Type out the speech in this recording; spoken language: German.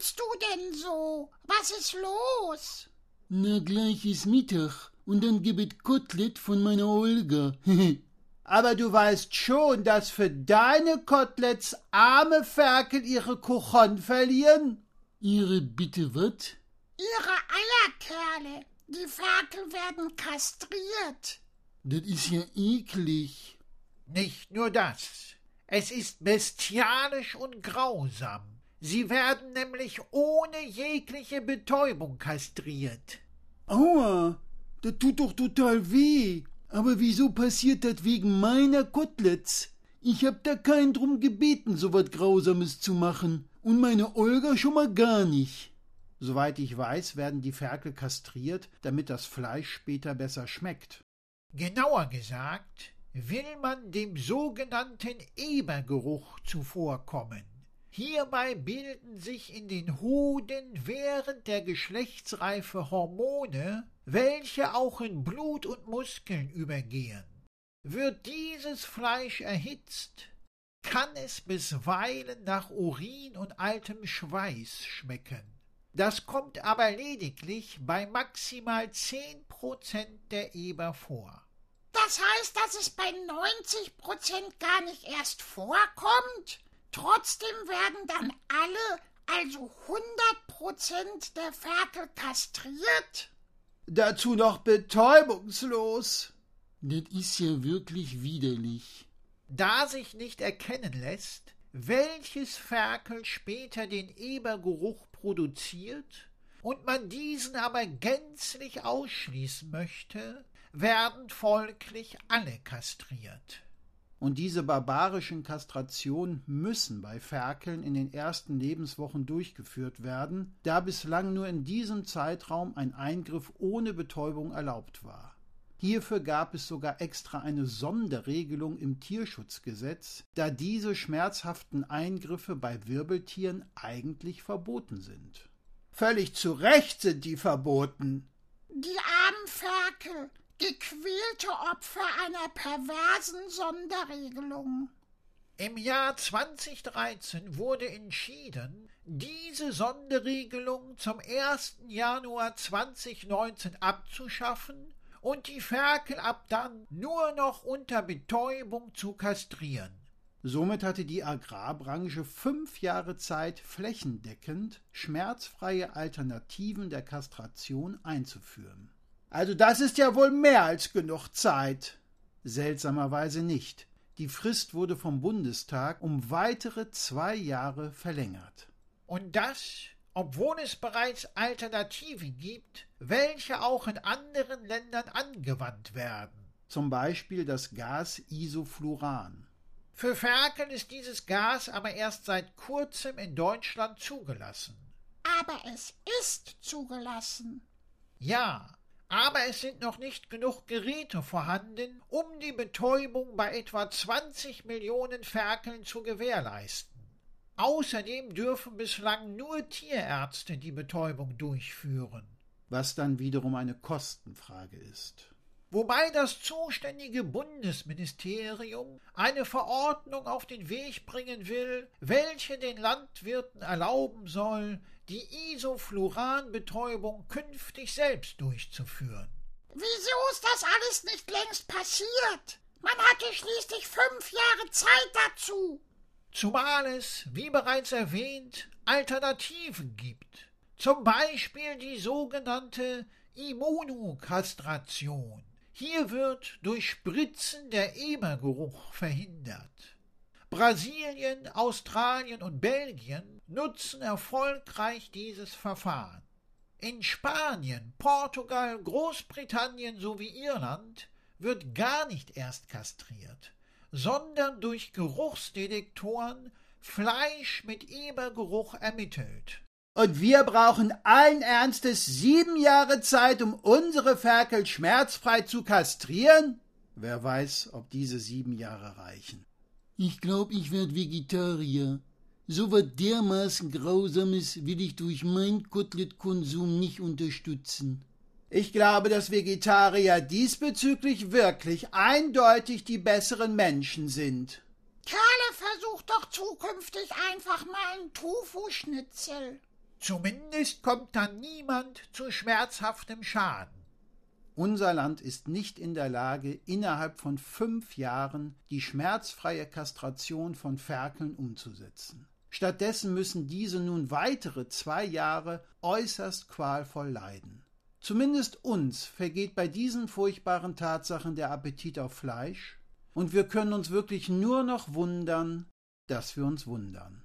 grinst du denn so? Was ist los? Na, gleich ist Mittag und dann gibt Kotelett von meiner Olga. Aber du weißt schon, dass für deine Koteletts arme Ferkel ihre Kuchon verlieren? Ihre bitte wat? Ihre Eierkerle. Die Ferkel werden kastriert. Das ist ja eklig. Nicht nur das. Es ist bestialisch und grausam. Sie werden nämlich ohne jegliche Betäubung kastriert. Aua, das tut doch total weh. Aber wieso passiert das wegen meiner Koteletts? Ich hab da keinen drum gebeten, so was Grausames zu machen. Und meine Olga schon mal gar nicht. Soweit ich weiß, werden die Ferkel kastriert, damit das Fleisch später besser schmeckt. Genauer gesagt, will man dem sogenannten Ebergeruch zuvorkommen. Hierbei bilden sich in den Hoden während der Geschlechtsreife Hormone, welche auch in Blut und Muskeln übergehen. Wird dieses Fleisch erhitzt, kann es bisweilen nach Urin und altem Schweiß schmecken. Das kommt aber lediglich bei maximal zehn Prozent der Eber vor. Das heißt, dass es bei 90 Prozent gar nicht erst vorkommt? Trotzdem werden dann alle, also 100 Prozent der Ferkel kastriert? Dazu noch betäubungslos. Das ist ja wirklich widerlich. Da sich nicht erkennen lässt, welches Ferkel später den Ebergeruch produziert und man diesen aber gänzlich ausschließen möchte, werden folglich alle kastriert. Und diese barbarischen Kastrationen müssen bei Ferkeln in den ersten Lebenswochen durchgeführt werden, da bislang nur in diesem Zeitraum ein Eingriff ohne Betäubung erlaubt war. Hierfür gab es sogar extra eine Sonderregelung im Tierschutzgesetz, da diese schmerzhaften Eingriffe bei Wirbeltieren eigentlich verboten sind. Völlig zu Recht sind die verboten. Die armen Ferkel, gequälte Opfer einer perversen Sonderregelung. Im Jahr 2013 wurde entschieden, diese Sonderregelung zum 1. Januar 2019 abzuschaffen und die Ferkel ab dann nur noch unter Betäubung zu kastrieren. Somit hatte die Agrarbranche fünf Jahre Zeit, flächendeckend schmerzfreie Alternativen der Kastration einzuführen. Also das ist ja wohl mehr als genug Zeit. Seltsamerweise nicht. Die Frist wurde vom Bundestag um weitere zwei Jahre verlängert. Und das, obwohl es bereits Alternativen gibt, welche auch in anderen Ländern angewandt werden. Zum Beispiel das Gas Isofluran. Für Ferkel ist dieses Gas aber erst seit kurzem in Deutschland zugelassen. Aber es ist zugelassen. Ja, aber es sind noch nicht genug Geräte vorhanden, um die Betäubung bei etwa 20 Millionen Ferkeln zu gewährleisten. Außerdem dürfen bislang nur Tierärzte die Betäubung durchführen. Was dann wiederum eine Kostenfrage ist. Wobei das zuständige Bundesministerium eine Verordnung auf den Weg bringen will, welche den Landwirten erlauben soll, die Isofluranbetäubung künftig selbst durchzuführen. Wieso ist das alles nicht längst passiert? Man hatte schließlich fünf Jahre Zeit dazu. Zumal es, wie bereits erwähnt, Alternativen gibt. Zum Beispiel die sogenannte Immunokastration. Hier wird durch Spritzen der Ebergeruch verhindert. Brasilien, Australien und Belgien nutzen erfolgreich dieses Verfahren. In Spanien, Portugal, Großbritannien sowie Irland wird gar nicht erst kastriert, sondern durch Geruchsdetektoren Fleisch mit Ebergeruch ermittelt. Und wir brauchen allen Ernstes sieben Jahre Zeit, um unsere Ferkel schmerzfrei zu kastrieren? Wer weiß, ob diese sieben Jahre reichen. Ich glaub, ich werd Vegetarier. So was dermaßen Grausames will ich durch mein Kotelettkonsum nicht unterstützen. Ich glaube, dass Vegetarier diesbezüglich wirklich eindeutig die besseren Menschen sind. Kerle, versucht doch zukünftig einfach mal ein Tofu-Schnitzel. Zumindest kommt dann niemand zu schmerzhaftem Schaden. Unser Land ist nicht in der Lage, innerhalb von fünf Jahren die schmerzfreie Kastration von Ferkeln umzusetzen. Stattdessen müssen diese nun weitere zwei Jahre äußerst qualvoll leiden. Zumindest uns vergeht bei diesen furchtbaren Tatsachen der Appetit auf Fleisch, und wir können uns wirklich nur noch wundern, dass wir uns wundern.